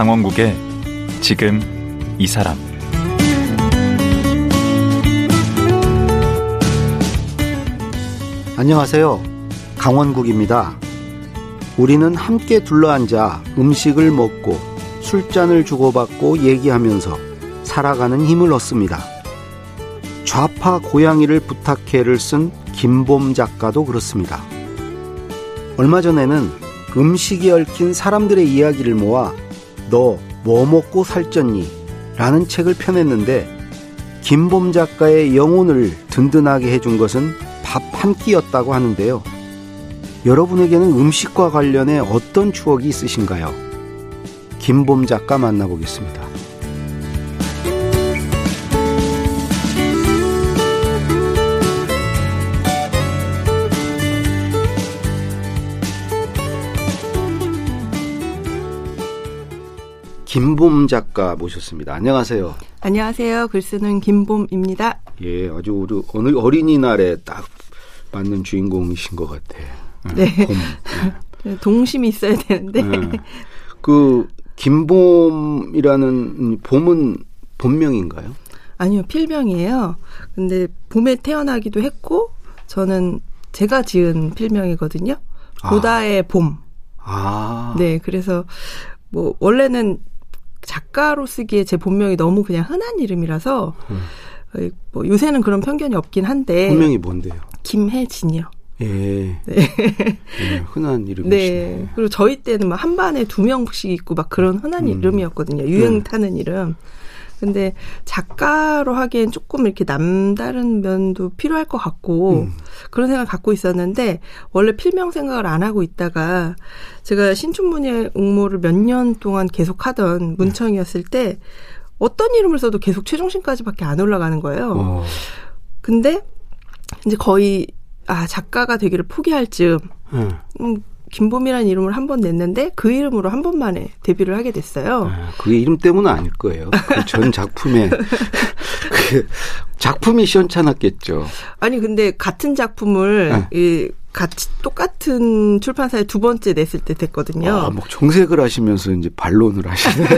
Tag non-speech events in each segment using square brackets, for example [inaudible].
강원국의 지금 이 사람 안녕하세요. 강원국입니다. 우리는 함께 둘러앉아 음식을 먹고 술잔을 주고받고 얘기하면서 살아가는 힘을 얻습니다. 좌파 고양이를 부탁해를 쓴 김봄 작가도 그렇습니다. 얼마 전에는 음식이 얽힌 사람들의 이야기를 모아 너 뭐 먹고 살쪘니? 라는 책을 펴냈는데 김봄 작가의 영혼을 든든하게 해준 것은 밥 한 끼였다고 하는데요. 여러분에게는 음식과 관련해 어떤 추억이 있으신가요? 김봄 작가 만나보겠습니다. 김봄 작가 모셨습니다. 안녕하세요. 안녕하세요. 글 쓰는 김봄입니다. 예, 아주 우리 오늘 어린이날에 딱 맞는 주인공이신 것 같아. 네. 봄. 네. [laughs] 동심이 있어야 되는데. 네. 그 김봄이라는 봄은 본명인가요? 아니요, 필명이에요. 근데 봄에 태어나기도 했고 저는 제가 지은 필명이거든요. 보다의 아. 봄. 아. 네, 그래서 뭐 원래는 작가로 쓰기에 제 본명이 너무 그냥 흔한 이름이라서 음. 뭐 요새는 그런 편견이 없긴 한데 본명이 뭔데요? 김혜진이요. 예. 네. 네. 흔한 이름이시네. 네. 그리고 저희 때는 막 한 반에 두 명씩 있고 막 그런 흔한 음. 이름이었거든요. 유행 네. 타는 이름. 근데 작가로 하기엔 조금 이렇게 남다른 면도 필요할 것 같고 음. 그런 생각을 갖고 있었는데 원래 필명 생각을 안 하고 있다가 제가 신춘문예 응모를 몇 년 동안 계속 하던 문청이었을 때 어떤 이름을 써도 계속 최종심까지밖에 안 올라가는 거예요. 어. 근데 이제 거의 아 작가가 되기를 포기할 즈음 음. 음, 김봄이라는 이름을 한 번 냈는데 그 이름으로 한 번 만에 데뷔를 하게 됐어요. 아, 그게 이름 때문은 아닐 거예요. 그 전 작품에 그 작품이 시원찮았겠죠. 아니 근데 같은 작품을 네. 이 같이 똑같은 출판사에 두 번째 냈을 때 됐거든요. 아, 뭐 정색을 하시면서 이제 반론을 하시네.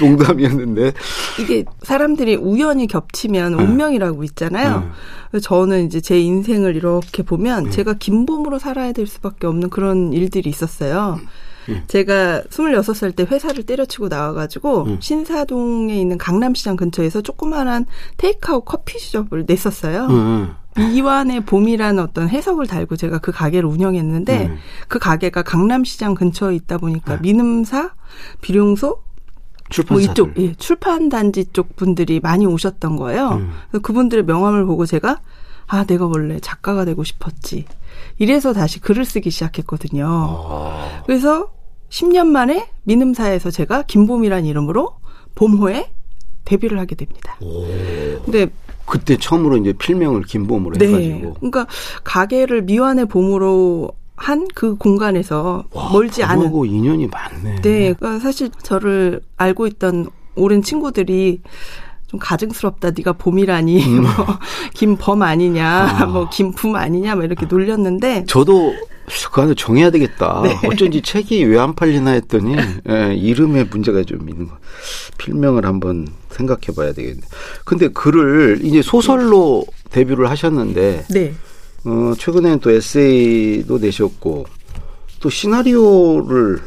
[laughs] 농담이었는데. 이게 사람들이 우연히 겹치면 네. 운명이라고 있잖아요. 네. 저는 이제 제 인생을 이렇게 보면 네. 제가 김봄으로 살아야 될 수밖에 없는 그런 일들이 있었어요. 네. 제가 26살 때 회사를 때려치고 나와가지고 네. 신사동에 있는 강남시장 근처에서 조그마한 테이크아웃 커피숍을 냈었어요. 네. 이완의 봄이라는 어떤 해석을 달고 제가 그 가게를 운영했는데 음. 그 가게가 강남시장 근처에 있다 보니까 네. 민음사, 비룡소, 뭐 이쪽 예, 출판 단지 쪽 분들이 많이 오셨던 거예요. 음. 그래서 그분들의 명함을 보고 제가 아 내가 원래 작가가 되고 싶었지. 이래서 다시 글을 쓰기 시작했거든요. 아. 그래서 10년 만에 민음사에서 제가 김봄이라는 이름으로 봄호에 데뷔를 하게 됩니다. 오. 근데 그때 처음으로 이제 필명을 김봄으로 네. 해가지고. 그러니까 가게를 미완의 봄으로 한 그 공간에서 와, 멀지 않은. 하고 인연이 많네. 네, 그러니까 사실 저를 알고 있던 오랜 친구들이 좀 가증스럽다. 네가 봄이라니. 음. [laughs] 뭐 김범 아니냐. 아. 뭐 김품 아니냐. 뭐 이렇게 놀렸는데. 저도 그 안에 정해야 되겠다. 네. 어쩐지 책이 왜 안 팔리나 했더니 예, 이름에 문제가 좀 있는 거. 필명을 한번 생각해 봐야 되겠네. 근데 글을 이제 소설로 데뷔를 하셨는데 네. 어, 최근에는 또 에세이도 내셨고 또 시나리오를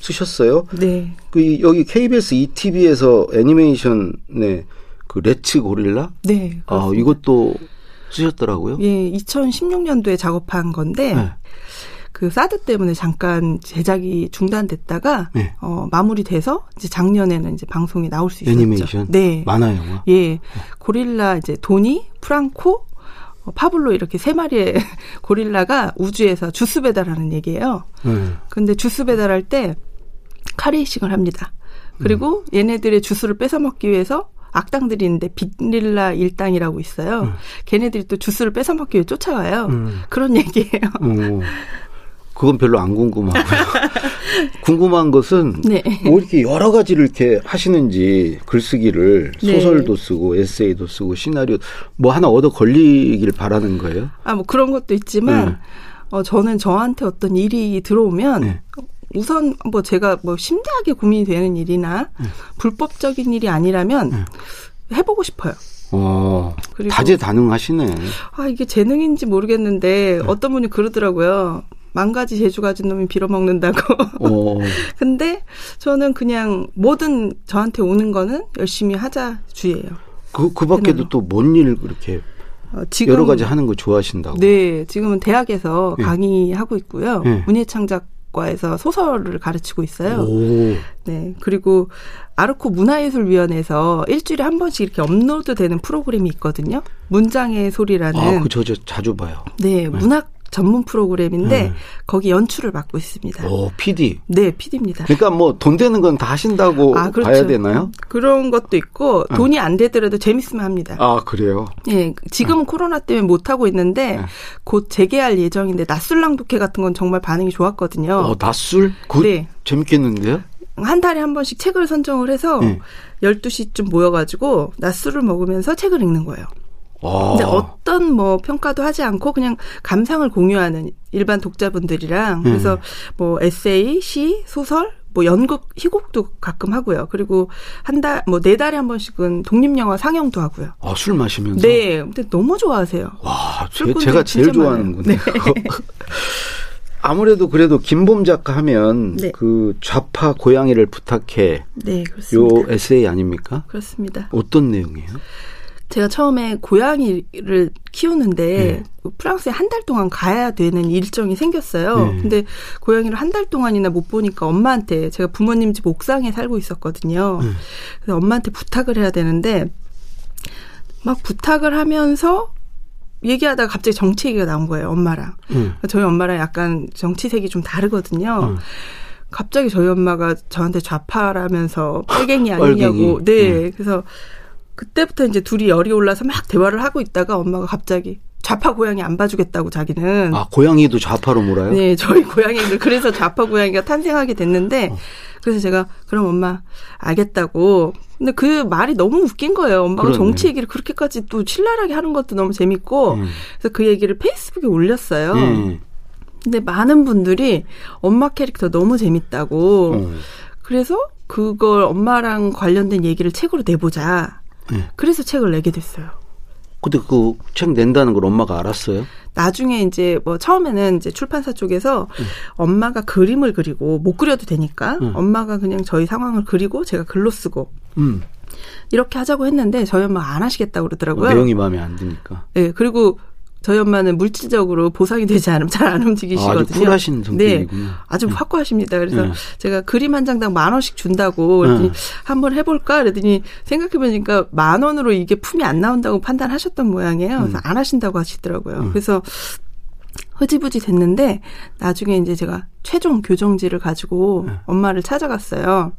쓰셨어요. 네. 그 여기 KBS ETV에서 애니메이션의 그 레츠 고릴라? 네. 그렇습니다. 아, 이것도 쓰셨더라고요. 예, 2016년도에 작업한 건데 네. 그 사드 때문에 잠깐 제작이 중단됐다가 네. 어 마무리돼서 이제 작년에는 이제 방송에 나올 수 있었죠. 애니메이션. 네. 만화 영화. 예. 고릴라 이제 도니, 프랑코, 어, 파블로 이렇게 세 마리의 [laughs] 고릴라가 우주에서 주스 배달하는 얘기예요. 네. 근데 주스 배달할 때 카레이싱을 합니다. 그리고 음. 얘네들의 주스를 뺏어 먹기 위해서 악당들이 있는데 빅릴라 일당이라고 있어요. 음. 걔네들이 또 주스를 뺏어 먹기 위해 쫓아와요. 음. 그런 얘기예요. [laughs] 오. 그건 별로 안 궁금하고요. [laughs] 궁금한 것은 네. 뭐 이렇게 여러 가지를 이렇게 하시는지 글쓰기를 네. 소설도 쓰고 에세이도 쓰고 시나리오 뭐 하나 얻어 걸리길 바라는 거예요? 아 뭐 그런 것도 있지만 네. 어 저는 저한테 어떤 일이 들어오면 네. 우선 뭐 제가 뭐 심대하게 고민이 되는 일이나 음. 불법적인 일이 아니라면 음. 해보고 싶어요. 어, 그리고- 다재다능하시네. 아 이게 재능인지 모르겠는데 네. 어떤 분이 그러더라고요. 만 가지 재주 가진 놈이 빌어먹는다고. 어, [laughs] 근데 저는 그냥 뭐든 저한테 오는 거는 열심히 하자 주의예요. 그, 그 밖에도. 또 뭔일 그렇게 어, 지금 여러 가지 하는 거 좋아하신다고. 네, 지금은 대학에서 예. 강의하고 있고요. 예. 문예창작 과에서 소설을 가르치고 있어요. 오, 네, 그리고 아르코 문화예술위원회에서 일주일에 한 번씩 이렇게 업로드 되는 프로그램이 있거든요. 문장의 소리라는 아, 그 저 저 자주 봐요. 네 문학 전문 프로그램인데 네. 거기 연출을 맡고 있습니다. 오, PD. 네, PD입니다. 그러니까 뭐 돈 되는 건 다 하신다고 아, 그렇죠. 봐야 되나요? 그런 것도 있고 돈이 안 되더라도 재밌으면 합니다. 아, 그래요. 예, 지금은 코로나 때문에 못 하고 있는데 네. 곧 재개할 예정인데 낮술랑독회 같은 건 정말 반응이 좋았거든요. 어, 낮술? 그 네. 재밌겠는데요? 한 달에 한 번씩 책을 선정을 해서 네. 12시쯤 모여가지고 낮술을 먹으면서 책을 읽는 거예요. 아, 근데 어떤 뭐 평가도 하지 않고 그냥 감상을 공유하는 일반 독자분들이랑 네. 그래서 뭐 에세이, 시, 소설, 뭐 연극, 희곡도 가끔 하고요. 그리고 한 달, 뭐 네 달에 한 번씩은 독립영화 상영도 하고요. 아, 술 마시면서. 네, 근데 너무 좋아하세요. 와, 제, 제가 제일 좋아하는군요. 많아요. [laughs] 아무래도 그래도 김봄 작가 하면 네. 그 좌파 고양이를 부탁해 네, 요 그렇습니다. 에세이 아닙니까? 그렇습니다. 어떤 내용이에요? 제가 처음에 고양이를 키우는데 네. 그 프랑스에 한 달 동안 가야 되는 일정이 생겼어요. 네. 근데 고양이를 한 달 동안이나 못 보니까 엄마한테 제가 부모님 집 옥상에 살고 있었거든요. 네. 그래서 엄마한테 부탁을 해야 되는데 막 부탁을 하면서 얘기하다가 갑자기 정치 얘기가 나온 거예요, 엄마랑. 응. 저희 엄마랑 약간 정치색이 좀 다르거든요. 응. 갑자기 저희 엄마가 저한테 좌파라면서 [laughs] 빨갱이 빨갱이. 아니냐고. 네. 그래서 그때부터 이제 둘이 열이 올라서 막 대화를 하고 있다가 엄마가 갑자기 좌파 고양이 안 봐주겠다고 자기는. 아, 고양이도 좌파로 몰아요? 네, 저희 고양이를 그래서 좌파 고양이가 탄생하게 됐는데 어. 그래서 제가 그럼 엄마 알겠다고. 근데 그 말이 너무 웃긴 거예요. 엄마가 그러네. 정치 얘기를 그렇게까지 또 신랄하게 하는 것도 너무 재밌고 음. 그래서 그 얘기를 페이스북에 올렸어요. 음. 근데 많은 분들이 엄마 캐릭터 너무 재밌다고. 어. 그래서 그걸 엄마랑 관련된 얘기를 책으로 내보자. 네. 그래서 책을 내게 됐어요. 근데 그 책 낸다는 걸 엄마가 알았어요? 나중에 이제 뭐 처음에는 이제 출판사 쪽에서 음. 엄마가 그림을 그리고 못 그려도 되니까 음. 엄마가 그냥 저희 상황을 그리고 제가 글로 쓰고 음. 이렇게 하자고 했는데 저희 엄마가 안 하시겠다고 그러더라고요. 내용이 마음에 안 드니까. 네, 그리고 저희 엄마는 물질적으로 보상이 되지 않으면 잘안 아, 움직이시거든요. 아주 쿨하신 네, 성격이구나. 아주 확고하십니다. 그래서 네. 제가 그림 한 장당 만 원씩 준다고 그랬더니 네. 한번 해볼까? 그랬더니 생각해보니까 만 원으로 이게 품이 안 나온다고 판단하셨던 모양이에요. 그래서 안 하신다고 하시더라고요. 그래서 흐지부지 됐는데 나중에 이제 제가 최종 교정지를 가지고 엄마를 찾아갔어요.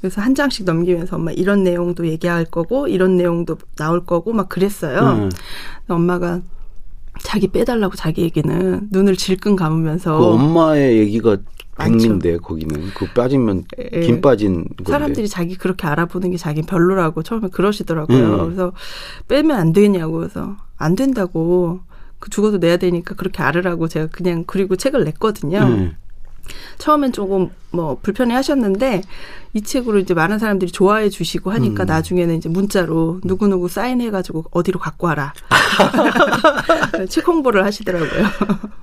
그래서 한 장씩 넘기면서 엄마 이런 내용도 얘기할 거고 이런 내용도 나올 거고 막 그랬어요. 음. 엄마가 자기 빼달라고 자기 얘기는 눈을 질끈 감으면서 그 엄마의 얘기가 많죠. 백미인데 거기는 그 빠지면 예. 김 빠진 건데. 사람들이 자기 그렇게 알아보는 게 자기 별로라고 처음에 그러시더라고요. 음. 그래서 빼면 안 되냐고 그래서 안 된다고 그 죽어도 내야 되니까 그렇게 알으라고 제가 그냥 그리고 책을 냈거든요. 음. 처음엔 조금 뭐 불편해 하셨는데 이 책으로 이제 많은 사람들이 좋아해 주시고 하니까 음. 나중에는 이제 문자로 누구누구 사인해 가지고 어디로 갖고 와라. [laughs] 책 홍보를 하시더라고요.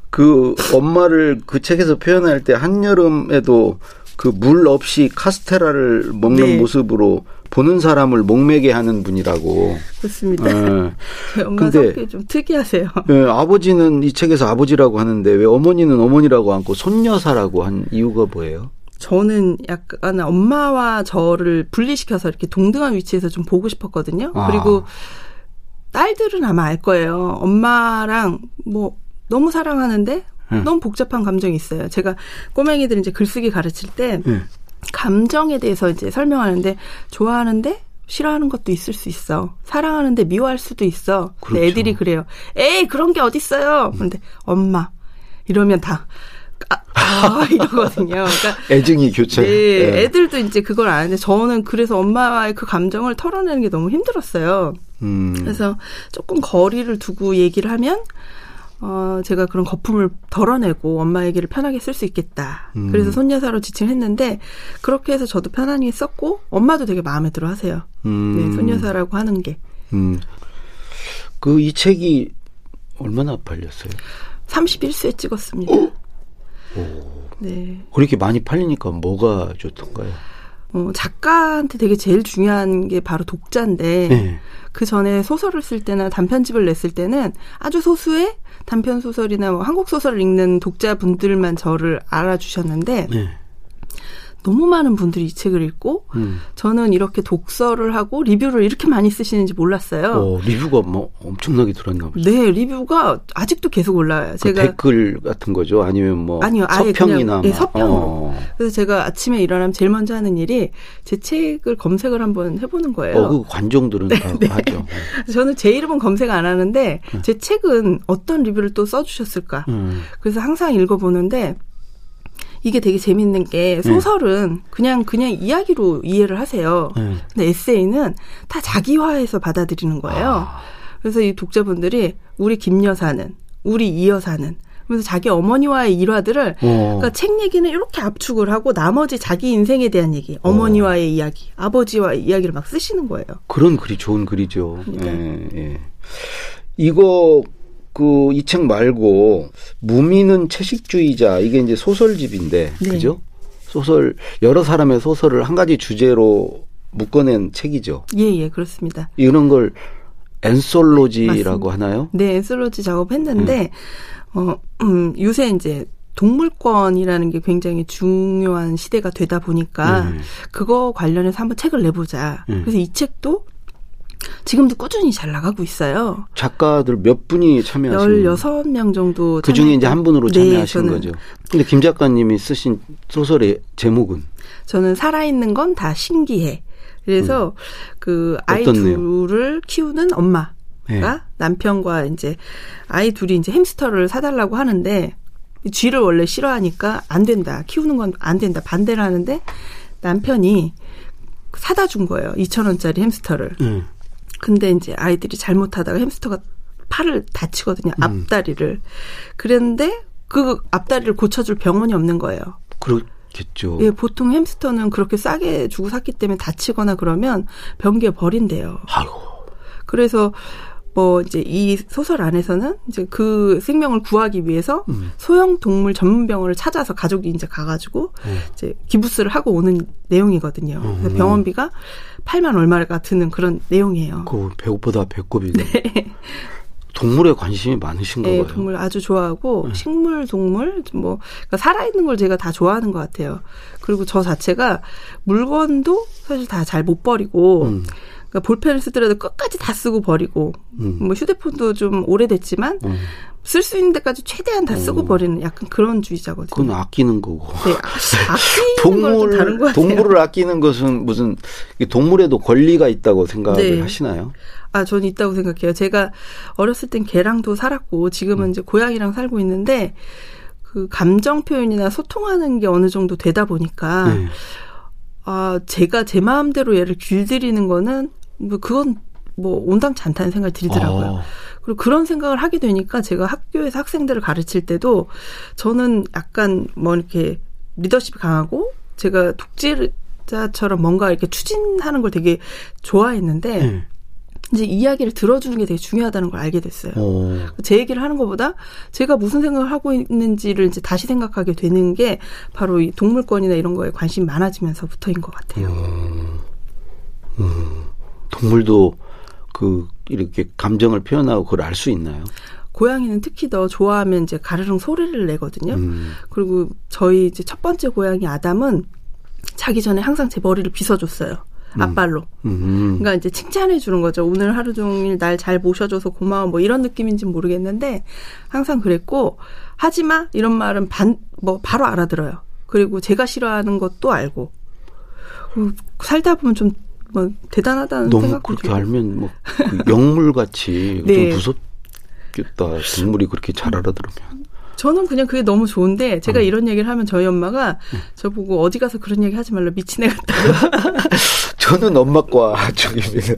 그 엄마를 그 책에서 표현할 때 한여름에도 그 물 없이 카스테라를 먹는 네. 모습으로 보는 사람을 목매게 하는 분이라고. 그렇습니다. 예. [laughs] 저희 엄마 성격이 좀 특이하세요. 예, 아버지는 이 책에서 아버지라고 하는데 왜 어머니는 어머니라고 않고 손여사라고 한 이유가 뭐예요? 저는 약간 엄마와 저를 분리시켜서 이렇게 동등한 위치에서 좀 보고 싶었거든요. 아. 그리고 딸들은 아마 알 거예요. 엄마랑 뭐 너무 사랑하는데 응. 너무 복잡한 감정이 있어요. 제가 꼬맹이들 이제 글쓰기 가르칠 때 예. 감정에 대해서 이제 설명하는데 좋아하는데 싫어하는 것도 있을 수 있어. 사랑하는데 미워할 수도 있어. 근데 그렇죠. 애들이 그래요. 에이 그런 게 어딨어요. 그런데 엄마 이러면 다 아, 아 [laughs] 이러거든요. 그러니까 애증이 교체. 네, 예. 애들도 이제 그걸 아는데 저는 그래서 엄마와의 그 감정을 털어내는 게 너무 힘들었어요. 음. 그래서 조금 거리를 두고 얘기를 하면 어, 제가 그런 거품을 덜어내고 엄마 얘기를 편하게 쓸 수 있겠다. 음. 그래서 손여사로 지칭을 했는데 그렇게 해서 저도 편안히 썼고 엄마도 되게 마음에 들어 하세요. 음. 네, 손여사라고 하는 게. 음. 그 이 책이 얼마나 팔렸어요? 31수에 찍었습니다. 네. 그렇게 많이 팔리니까 뭐가 좋던가요? 어, 작가한테 되게 제일 중요한 게 바로 독자인데 네. 그 전에 소설을 쓸 때나 단편집을 냈을 때는 아주 소수의 단편 소설이나 뭐 한국 소설을 읽는 독자분들만 저를 알아주셨는데 네. 너무 많은 분들이 이 책을 읽고 음. 저는 이렇게 독서를 하고 리뷰를 이렇게 많이 쓰시는지 몰랐어요. 어, 리뷰가 뭐 엄청나게 들었나 보죠. 네, 리뷰가 아직도 계속 올라와요. 그 제가 댓글 같은 거죠? 아니면 뭐 아니요, 아예 서평이나 그냥, 예, 막. 서평으로. 어. 그래서 제가 아침에 일어나면 제일 먼저 하는 일이 제 책을 검색을 한번 해보는 거예요. 어, 그 관종들은 다 [laughs] 하죠. 저는 제 이름은 검색 안 하는데 제 책은 어떤 리뷰를 또 써주셨을까. 음. 그래서 항상 읽어보는데 이게 되게 재밌는 게 소설은 그냥 그냥 이야기로 이해를 하세요. 네. 근데 에세이는 다 자기화해서 받아들이는 거예요. 그래서 이 독자분들이 우리 김 여사는 우리 이 여사는 그래서 자기 어머니와의 일화들을 어. 그러니까 책 얘기는 이렇게 압축을 하고 나머지 자기 인생에 대한 얘기, 어머니와의 이야기, 아버지와의 이야기를 막 쓰시는 거예요. 그런 글이 좋은 글이죠. 그러니까요. 예, 예. 이거 그 이 책 말고 무미는 채식주의자 이게 이제 소설집인데 네. 그죠? 소설 여러 사람의 소설을 한 가지 주제로 묶어낸 책이죠. 예, 예, 그렇습니다. 이런 걸 엔솔로지라고 맞습니다. 하나요? 네, 엔솔로지 작업했는데, 음. 어, 음, 요새 이제 동물권이라는 게 굉장히 중요한 시대가 되다 보니까 음. 그거 관련해서 한번 책을 내보자. 음. 그래서 이 책도 지금도 꾸준히 잘 나가고 있어요. 작가들 몇 분이 참여하신 16명 정도. 그 중에 이제 한 분으로 네, 참여하신 저는, 거죠. 근데 김 작가님이 쓰신 소설의 제목은 저는 살아있는 건 다 신기해. 그래서 그 아이 음. 어떤 내용? 둘을 키우는 엄마가 네. 남편과 이제 아이 둘이 이제 햄스터를 사달라고 하는데 쥐를 원래 싫어하니까 안 된다. 키우는 건 안 된다. 반대를 하는데 남편이 사다 준 거예요. 2천 원짜리 햄스터를. 음. 근데 이제 아이들이 잘못하다가 햄스터가 팔을 다치거든요. 음. 앞다리를. 그랬는데 그 앞다리를 고쳐줄 병원이 없는 거예요. 그렇겠죠. 예, 보통 햄스터는 그렇게 싸게 주고 샀기 때문에 다치거나 그러면 병기에 버린대요. 아이고. 그래서 뭐 이제 이 소설 안에서는 이제 그 생명을 구하기 위해서 음. 소형 동물 전문 병원을 찾아서 가족이 이제 가가지고 네. 이제 기부스를 하고 오는 내용이거든요. 그래서 음. 병원비가 8만 얼마가 드는 그런 내용이에요. 그 배고프다 배꼽이. 동물에 관심이 많으신가 네, 봐요. 동물 아주 좋아하고 네. 식물, 동물 뭐 그러니까 살아있는 걸 제가 다 좋아하는 것 같아요. 그리고 저 자체가 물건도 사실 다 잘 못 버리고 음. 그러니까 볼펜을 쓰더라도 끝까지 다 쓰고 버리고 음. 뭐 휴대폰도 좀 오래됐지만 음. 쓸수 있는 데까지 최대한 다 쓰고 음. 버리는 약간 그런 주의자거든요. 그건 아끼는 거고. 네, 아- 아끼는 좀 다른 것 같아요. 동물을 아끼는 것은 무슨 이 동물에도 권리가 있다고 생각을 네. 하시나요? 아, 전 있다고 생각해요. 제가 어렸을 땐 개랑도 살았고 음. 지금은 이제 고양이랑 살고 있는데 그 감정 표현이나 소통하는 게 어느 정도 되다 보니까 네. 아, 제가 제 마음대로 얘를 길들이는 거는 뭐 그건 뭐 온당치 않다는 생각이 들더라고요. 어. 그리고 그런 생각을 하게 되니까 제가 학교에서 학생들을 가르칠 때도 저는 약간 뭐 이렇게 리더십이 강하고 제가 독재자처럼 뭔가 이렇게 추진하는 걸 되게 좋아했는데 네. 이제 이야기를 들어주는 게 되게 중요하다는 걸 알게 됐어요. 어. 제 얘기를 하는 것보다 제가 무슨 생각을 하고 있는지를 이제 다시 생각하게 되는 게 바로 이 동물권이나 이런 거에 관심이 많아지면서부터인 것 같아요. 동물도 그 이렇게 감정을 표현하고 그걸 알 수 있나요? 고양이는 특히 더 좋아하면 이제 가르릉 소리를 내거든요. 음. 그리고 저희 이제 첫 번째 고양이 아담은 자기 전에 항상 제 머리를 빗어줬어요. 앞발로. 음. 그러니까 이제 칭찬해 주는 거죠. 오늘 하루 종일 날 잘 모셔줘서 고마워. 뭐 이런 느낌인지 는 모르겠는데 항상 그랬고 하지 마 이런 말은 반 뭐 바로 알아들어요. 그리고 제가 싫어하는 것도 알고 음, 살다 보면 좀 뭐 대단하다는 너무 생각도 그렇게 들고. 알면 뭐 영물 같이 [laughs] 네. 좀 무섭겠다. 동물이 그렇게 잘 알아들으면. 저는 그냥 그게 너무 좋은데 음. 제가 이런 얘기를 하면 저희 엄마가 저보고 어디 가서 그런 얘기 하지 말라 미친 애 같다고. [laughs] 저는 엄마과 [laughs] 쪽입니다.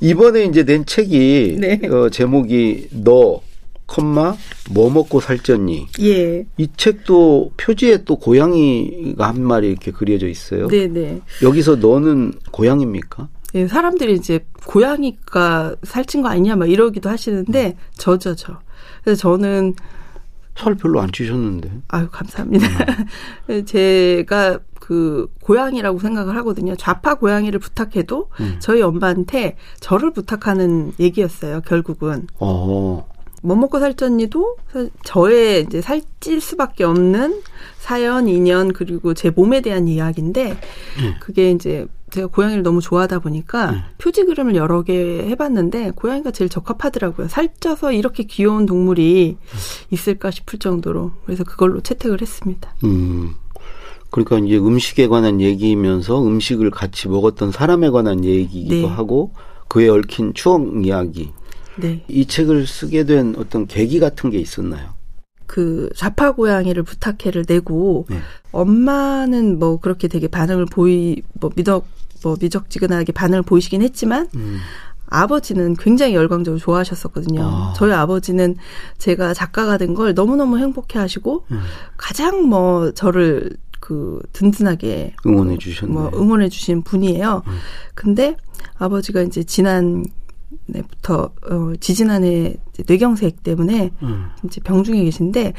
이번에 이제 낸 책이 네. 어, 제목이 너 컴마 뭐 먹고 살쪘니? 예. 이 책도 표지에 또 고양이가 한 마리 이렇게 그려져 있어요. 네네. 여기서 너는 고양입니까? 예, 사람들이 이제 고양이가 살찐 거 아니냐 막 이러기도 하시는데 저죠 저. 그래서 저는 살 별로 안 찌셨는데. 아유 감사합니다. 음. [laughs] 제가 그 고양이라고 생각을 하거든요. 좌파 고양이를 부탁해도 음. 저희 엄마한테 저를 부탁하는 얘기였어요. 결국은. 어. 뭐 먹고 살쪘니도 저의 이제 살찔 수밖에 없는 사연, 인연 그리고 제 몸에 대한 이야기인데 음. 그게 이제 제가 고양이를 너무 좋아하다 보니까 음. 표지 그림을 여러 개 해봤는데 고양이가 제일 적합하더라고요. 살쪄서 이렇게 귀여운 동물이 있을까 싶을 정도로 그래서 그걸로 채택을 했습니다. 음. 그러니까 이제 음식에 관한 얘기면서 음식을 같이 먹었던 사람에 관한 얘기이기도 네. 하고 그에 얽힌 추억 이야기. 네. 이 책을 쓰게 된 어떤 계기 같은 게 있었나요? 그 좌파 고양이를 부탁해를 내고 네. 엄마는 뭐 그렇게 되게 반응을 보이 뭐 미덕 뭐 미적지근하게 반응을 보이시긴 했지만 음. 아버지는 굉장히 열광적으로 좋아하셨었거든요. 아. 저희 아버지는 제가 작가가 된 걸 너무너무 행복해 하시고 음. 가장 뭐 저를 그 든든하게 응원해 주셨네. 뭐 응원해 주신 분이에요. 음. 근데 아버지가 이제 지난 내 부터 어 지지난해 뇌경색 때문에 음. 이제 병중에 계신데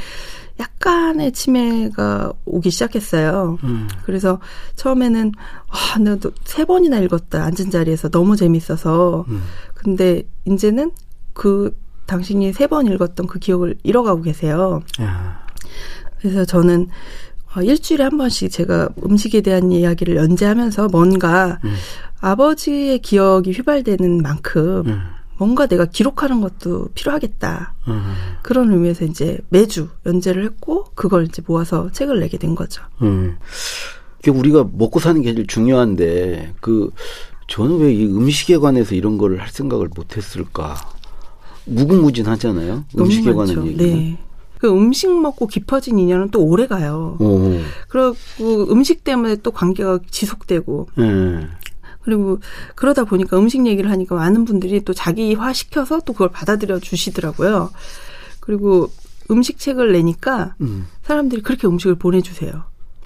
약간의 치매가 오기 시작했어요. 음. 그래서 처음에는 와, 나도 세 번이나 읽었다. 앉은 자리에서 너무 재밌어서. 음. 근데 이제는 그 당신이 세 번 읽었던 그 기억을 잃어가고 계세요. 야. 그래서 저는 어, 일주일에 한 번씩 제가 음식에 대한 이야기를 연재하면서 뭔가 음. 아버지의 기억이 휘발되는 만큼 음. 뭔가 내가 기록하는 것도 필요하겠다. 음. 그런 의미에서 이제 매주 연재를 했고 그걸 이제 모아서 책을 내게 된 거죠. 음. 우리가 먹고 사는 게 제일 중요한데 그 저는 왜 이 음식에 관해서 이런 거를 할 생각을 못 했을까? 무궁무진하잖아요. 음식에 관한 얘기는. 네. 그 음식 먹고 깊어진 인연은 또 오래 가요. 오. 그리고 음식 때문에 또 관계가 지속되고. 네. 그리고 그러다 보니까 음식 얘기를 하니까 많은 분들이 또 자기화 시켜서 또 그걸 받아들여 주시더라고요. 그리고 음식 책을 내니까 음. 사람들이 그렇게 음식을 보내주세요.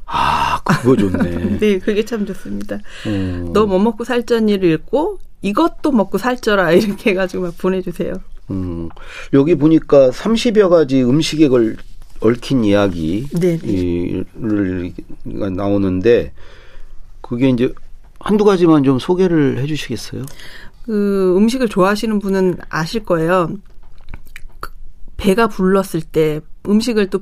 아, 그거 좋네. [laughs] 네, 그게 참 좋습니다. 어. 너뭐 먹고 살쪘니를 읽고 이것도 먹고 살쪄라 [laughs] 이렇게 해가지고 막 보내주세요. 음, 여기 보니까 30여 가지 음식에 걸 얽힌 이야기를 네, 네. 나오는데 그게 이제 한두 가지만 좀 소개를 해 주시겠어요? 그 음식을 좋아하시는 분은 아실 거예요. 그 배가 불렀을 때 음식을 또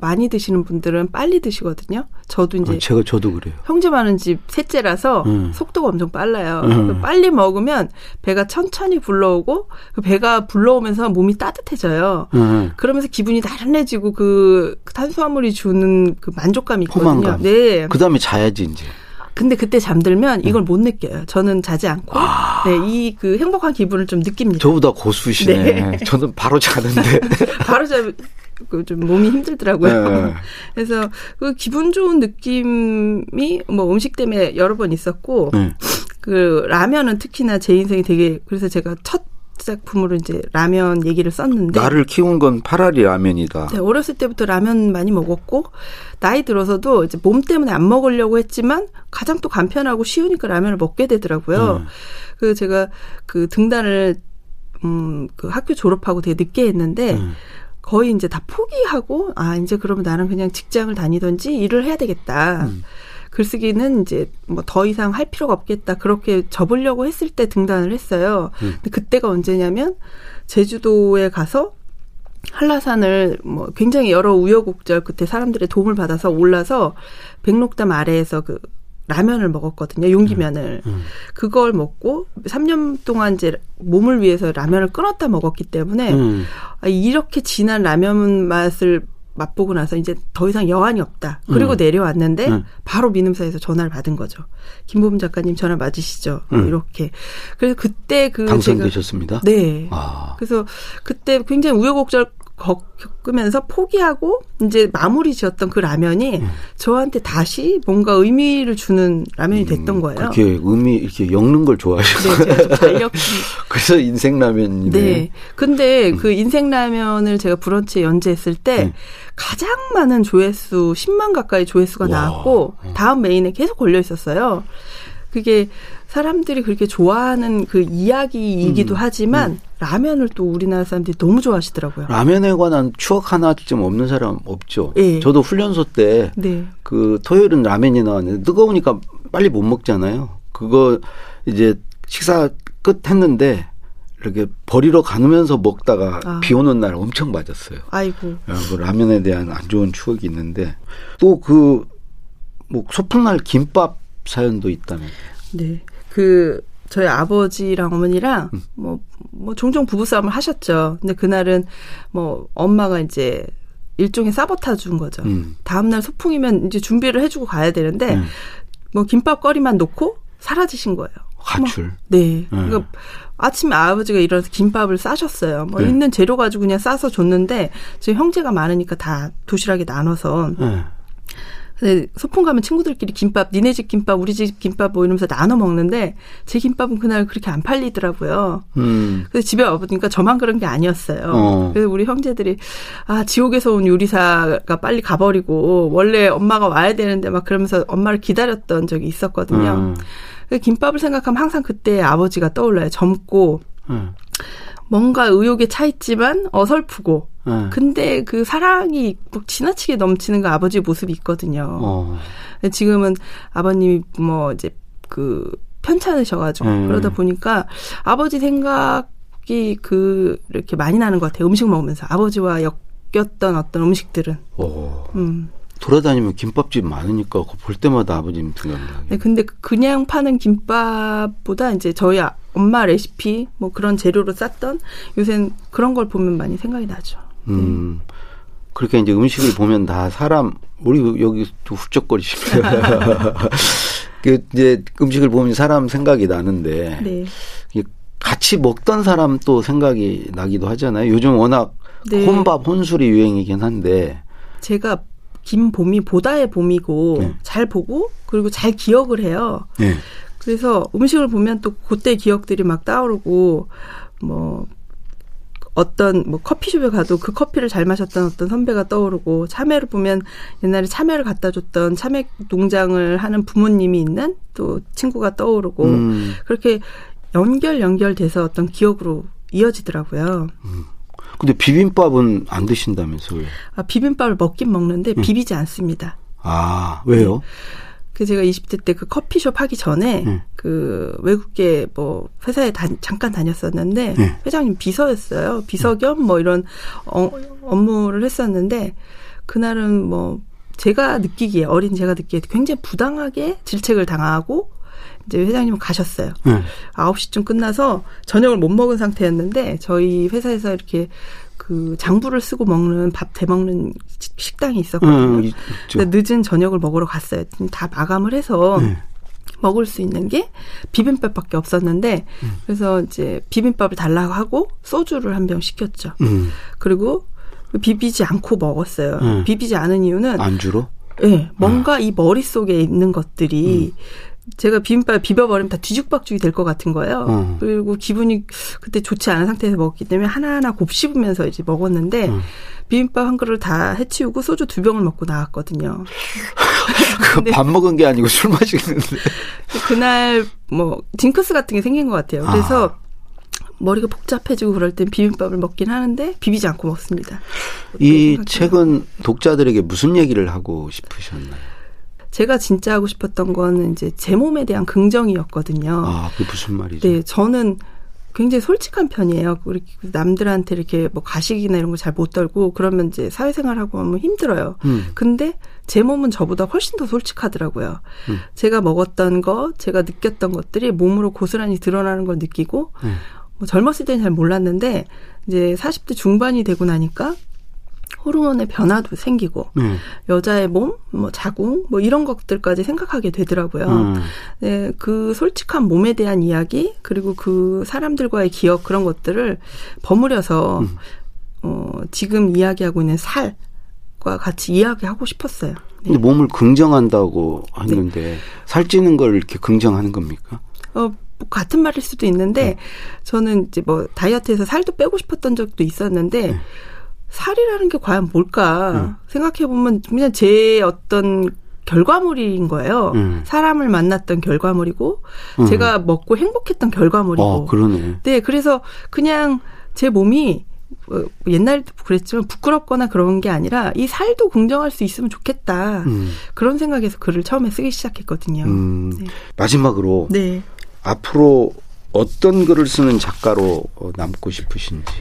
많이 드시는 분들은 빨리 드시거든요. 저도 이제 아, 제가 저도 그래요. 형제 많은 집 셋째라서 음. 속도가 엄청 빨라요. 음. 빨리 먹으면 배가 천천히 불러오고 그 배가 불러오면서 몸이 따뜻해져요. 음. 그러면서 기분이 나른해지고 그 탄수화물이 주는 그 만족감이 있거든요. 포만감. 네. 그다음에 자야지 이제. 근데 그때 잠들면 이걸 음. 못 느껴요. 저는 자지 않고 아. 네, 이 그 행복한 기분을 좀 느낍니다. 저보다 고수시네. 네. 저는 바로 자는데. [laughs] 바로 자. 그좀 몸이 힘들더라고요. 네. [laughs] 그래서 그 기분 좋은 느낌이 뭐 음식 때문에 여러 번 있었고 네. 그 라면은 특히나 제 인생이 되게 그래서 제가 첫 작품으로 이제 라면 얘기를 썼는데 나를 키운 건 파라리 라면이다. 네, 어렸을 때부터 라면 많이 먹었고 나이 들어서도 이제 몸 때문에 안 먹으려고 했지만 가장 또 간편하고 쉬우니까 라면을 먹게 되더라고요. 음. 그 제가 그 등단을 음 그 학교 졸업하고 되게 늦게 했는데 음. 거의 이제 다 포기하고 아 이제 그러면 나는 그냥 직장을 다니든지 일을 해야 되겠다. 음. 글쓰기는 이제 뭐 더 이상 할 필요가 없겠다. 그렇게 접으려고 했을 때 등단을 했어요. 음. 근데 그때가 언제냐면 제주도에 가서 한라산을 뭐 굉장히 여러 우여곡절 끝에 사람들의 도움을 받아서 올라서 백록담 아래에서 그 라면을 먹었거든요. 용기면을. 음, 음. 그걸 먹고 3년 동안 이제 몸을 위해서 라면을 끊었다 먹었기 때문에 음. 아, 이렇게 진한 라면 맛을 맛보고 나서 이제 더 이상 여한이 없다. 그리고 음. 내려왔는데 음. 바로 민음사에서 전화를 받은 거죠. 김보분 작가님 전화 맞으시죠? 음. 이렇게. 그래서 그때 그 당선되셨습니다. 네. 아. 그래서 그때 굉장히 우여곡절 겪으면서 포기하고 이제 마무리 지었던 그 라면이 음. 저한테 다시 뭔가 의미를 주는 라면이 됐던 거예요. 그렇게 의미 이렇게 엮는 걸 좋아하셔서 네, 제가 좀 달력 그래서 인생 라면이네. 네. 근데 그 인생 라면을 제가 브런치에 연재했을 때 음. 가장 많은 조회수 10만 가까이 조회수가 와. 나왔고 다음 메인에 계속 걸려 있었어요. 그게 사람들이 그렇게 좋아하는 그 이야기이기도 음. 하지만 라면을 또 우리나라 사람들이 너무 좋아하시더라고요. 라면에 관한 추억 하나쯤 없는 사람 없죠. 예. 저도 훈련소 때 네. 그 토요일은 라면이 나왔는데 뜨거우니까 빨리 못 먹잖아요. 그거 이제 식사 끝 했는데 이렇게 버리러 가면서 먹다가 아. 비 오는 날 엄청 맞았어요. 아이고. 야, 그 라면에 대한 안 좋은 추억이 있는데 또 그 뭐 소풍날 김밥 사연도 있다면. 네. 그 저희 아버지랑 어머니랑 음. 뭐, 뭐 종종 부부싸움을 하셨죠. 근데 그날은 뭐 엄마가 이제 일종의 사보타주 준 거죠. 음. 다음날 소풍이면 이제 준비를 해주고 가야 되는데 음. 뭐 김밥거리만 놓고 사라지신 거예요. 가출. 뭐, 네. 음. 그러니까 아침에 아버지가 일어나서 김밥을 싸셨어요. 뭐 네. 있는 재료 가지고 그냥 싸서 줬는데 제 형제가 많으니까 다 도시락에 나눠서 예. 근데 소풍 가면 친구들끼리 김밥, 니네 집 김밥, 우리 집 김밥 뭐 이러면서 나눠 먹는데 제 김밥은 그날 그렇게 안 팔리더라고요. 음. 그래서 집에 와보니까 저만 그런 게 아니었어요. 어. 그래서 우리 형제들이 아 지옥에서 온 요리사가 빨리 가버리고 원래 엄마가 와야 되는데 막 그러면서 엄마를 기다렸던 적이 있었거든요. 음. 그 김밥을 생각하면 항상 그때 아버지가 떠올라요. 젊고 음. 뭔가 의욕에 차 있지만 어설프고 예. 근데 그 사랑이 막 지나치게 넘치는 그 아버지 모습이 있거든요. 어. 지금은 아버님이 뭐 이제 그 편찮으셔가지고 음. 그러다 보니까 아버지 생각이 그 이렇게 많이 나는 것 같아요. 음식 먹으면서 아버지와 엮였던 어떤 음식들은. 오. 음. 돌아다니면 김밥집 많으니까 볼 때마다 아버님 생각나게. 네, 근데 그냥 파는 김밥보다 이제 저희 아- 엄마 레시피 뭐 그런 재료로 쌌던 요새는 그런 걸 보면 많이 생각이 나죠. 음. 그렇게 이제 음식을 보면 다 사람 우리 여기 또 훌쩍거리십니다. [laughs] 그 이제 음식을 보면 사람 생각이 나는데 네. 같이 먹던 사람 또 생각이 나기도 하잖아요. 요즘 워낙 네. 혼밥 혼술이 유행이긴 한데 제가 김 봄이 보다의 봄이고 네. 잘 보고 그리고 잘 기억을 해요. 네. 그래서 음식을 보면 또 그때 기억들이 막 떠오르고 뭐 어떤 뭐 커피숍에 가도 그 커피를 잘 마셨던 어떤 선배가 떠오르고 참외를 보면 옛날에 참외를 갖다 줬던 참외 농장을 하는 부모님이 있는 또 친구가 떠오르고 음. 그렇게 연결 연결돼서 어떤 기억으로 이어지더라고요. 근데 비빔밥은 안 드신다면서요? 아, 비빔밥을 먹긴 먹는데 음. 비비지 않습니다. 아 왜요? 그 제가 20대 때 그 커피숍 하기 전에 음. 그 외국계 뭐 회사에 다, 잠깐 다녔었는데 네. 회장님 비서였어요. 비서 겸 뭐 이런 어, 업무를 했었는데 그날은 뭐 제가 느끼기에 어린 제가 느끼기에 굉장히 부당하게 질책을 당하고 이제 회장님은 가셨어요. 네. 9시쯤 끝나서 저녁을 못 먹은 상태였는데 저희 회사에서 이렇게 그 장부를 쓰고 먹는 밥 대먹는 식- 식당이 있었거든요. 음, 늦은 저녁을 먹으러 갔어요. 다 마감을 해서 네. 먹을 수 있는 게 비빔밥밖에 없었는데 음. 그래서 이제 비빔밥을 달라고 하고 소주를 한 병 시켰죠. 음, 그리고 비비지 않고 먹었어요. 음. 비비지 않은 이유는 안주로? 예, 뭔가 아. 이 머릿속에 있는 음. 것들이 제가 비빔밥 비벼버리면 다 뒤죽박죽이 될 것 같은 거예요. 어. 그리고 기분이 그때 좋지 않은 상태에서 먹었기 때문에 하나하나 곱씹으면서 이제 먹었는데 음. 비빔밥 한 그릇을 다 해치우고 소주 두 병을 먹고 나왔거든요. [laughs] 근데- 밥 먹은 게 아니고 술 마시는데. 그날 뭐 징크스 같은 게 생긴 것 같아요. 그래서 머리가 복잡해지고 그럴 땐 비빔밥을 먹긴 하는데 비비지 않고 먹습니다. 이 생각해요. 책은 독자들에게 무슨 얘기를 하고 싶으셨나요? 제가 진짜 하고 싶었던 거는 이제 제 몸에 대한 긍정이었거든요. 아, 그게 무슨 말이죠? 네, 저는 굉장히 솔직한 편이에요. 우리 남들한테 이렇게 뭐 가식이나 이런 거잘못 떨고 그러면 이제 사회생활하고 하면 힘들어요. 음. 근데 제 몸은 저보다 훨씬 더 솔직하더라고요. 음. 제가 먹었던 거, 제가 느꼈던 것들이 몸으로 고스란히 드러나는 걸 느끼고 음. 뭐 젊었을 때는 잘 몰랐는데 이제 40대 중반이 되고 나니까 호르몬의 변화도 생기고 네. 여자의 몸, 뭐 자궁, 뭐 이런 것들까지 생각하게 되더라고요. 음. 네, 그 솔직한 몸에 대한 이야기 그리고 그 사람들과의 기억 그런 것들을 버무려서 음. 어, 지금 이야기하고 있는 살과 같이 이야기하고 싶었어요. 네. 근데 몸을 긍정한다고 하는데 네. 살찌는 걸 이렇게 긍정하는 겁니까? 어, 뭐 같은 말일 수도 있는데 네. 저는 이제 뭐 다이어트에서 살도 빼고 싶었던 적도 있었는데 네. 살이라는 게 과연 뭘까 네. 생각해 보면 그냥 제 어떤 결과물인 거예요. 음. 사람을 만났던 결과물이고 음. 제가 먹고 행복했던 결과물이고. 아, 그러네. 네, 그래서 그냥 제 몸이 어, 옛날에도 그랬지만 부끄럽거나 그런 게 아니라 이 살도 긍정할 수 있으면 좋겠다. 음. 그런 생각에서 글을 처음에 쓰기 시작했거든요. 음. 네. 마지막으로 네. 앞으로 어떤 글을 쓰는 작가로 어, 남고 싶으신지.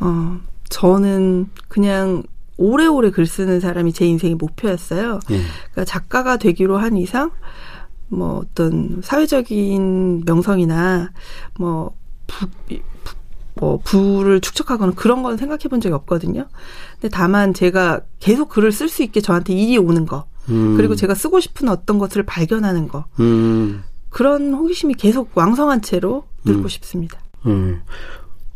어, 저는 그냥 오래오래 글 쓰는 사람이 제 인생의 목표였어요. 예. 그러니까 작가가 되기로 한 이상 뭐 어떤 사회적인 명성이나 뭐 부, 부, 뭐 부를 축적하거나 그런 건 생각해 본 적이 없거든요. 근데 다만 제가 계속 글을 쓸 수 있게 저한테 일이 오는 거. 음. 그리고 제가 쓰고 싶은 어떤 것을 발견하는 거. 음. 그런 호기심이 계속 왕성한 채로 늙고 음. 싶습니다.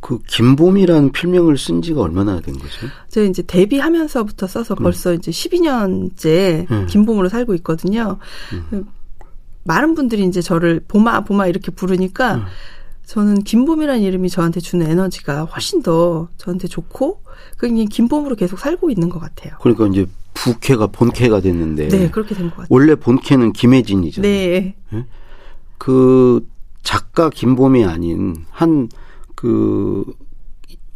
음. 그 김봄이라는 필명을 쓴 지가 얼마나 된 거죠? 제가 이제 데뷔하면서부터 써서 음. 벌써 음. 이제 12년째 음. 김봄으로 살고 있거든요. 음. 많은 분들이 이제 저를 보마 보마 이렇게 부르니까 음. 저는 김봄이라는 이름이 저한테 주는 에너지가 훨씬 더 저한테 좋고 그냥 김봄으로 계속 살고 있는 것 같아요. 그러니까 이제 부캐가 본캐가 됐는데. 네, 그렇게 된 것 같아요. 원래 본캐는 김혜진이잖아요. 네. 네? 그 작가 김봄이 아닌 한 그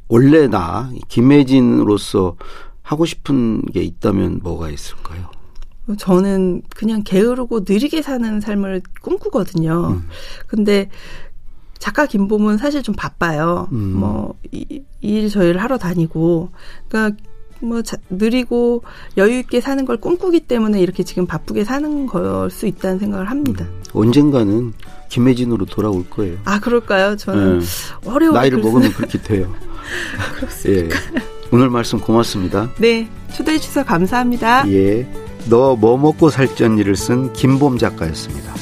원래 나 김혜진으로서 하고 싶은 게 있다면 뭐가 있을까요? 저는 그냥 게으르고 느리게 사는 삶을 꿈꾸거든요. 음. 근데 작가 김봄은 사실 좀 바빠요. 음. 뭐, 이, 일 저일 하러 다니고. 그러니까 뭐 자, 느리고 여유 있게 사는 걸 꿈꾸기 때문에 이렇게 지금 바쁘게 사는 걸 수 있다는 생각을 합니다. 음. 언젠가는 김혜진으로 돌아올 거예요. 아 그럴까요? 저는 네. 어려운 나이를 먹으면 그렇게 돼요. [laughs] 예. 오늘 말씀 고맙습니다. 네, 초대해 주셔서 감사합니다. 예, 너 뭐 먹고 살전 일을 쓴 김봄 작가였습니다.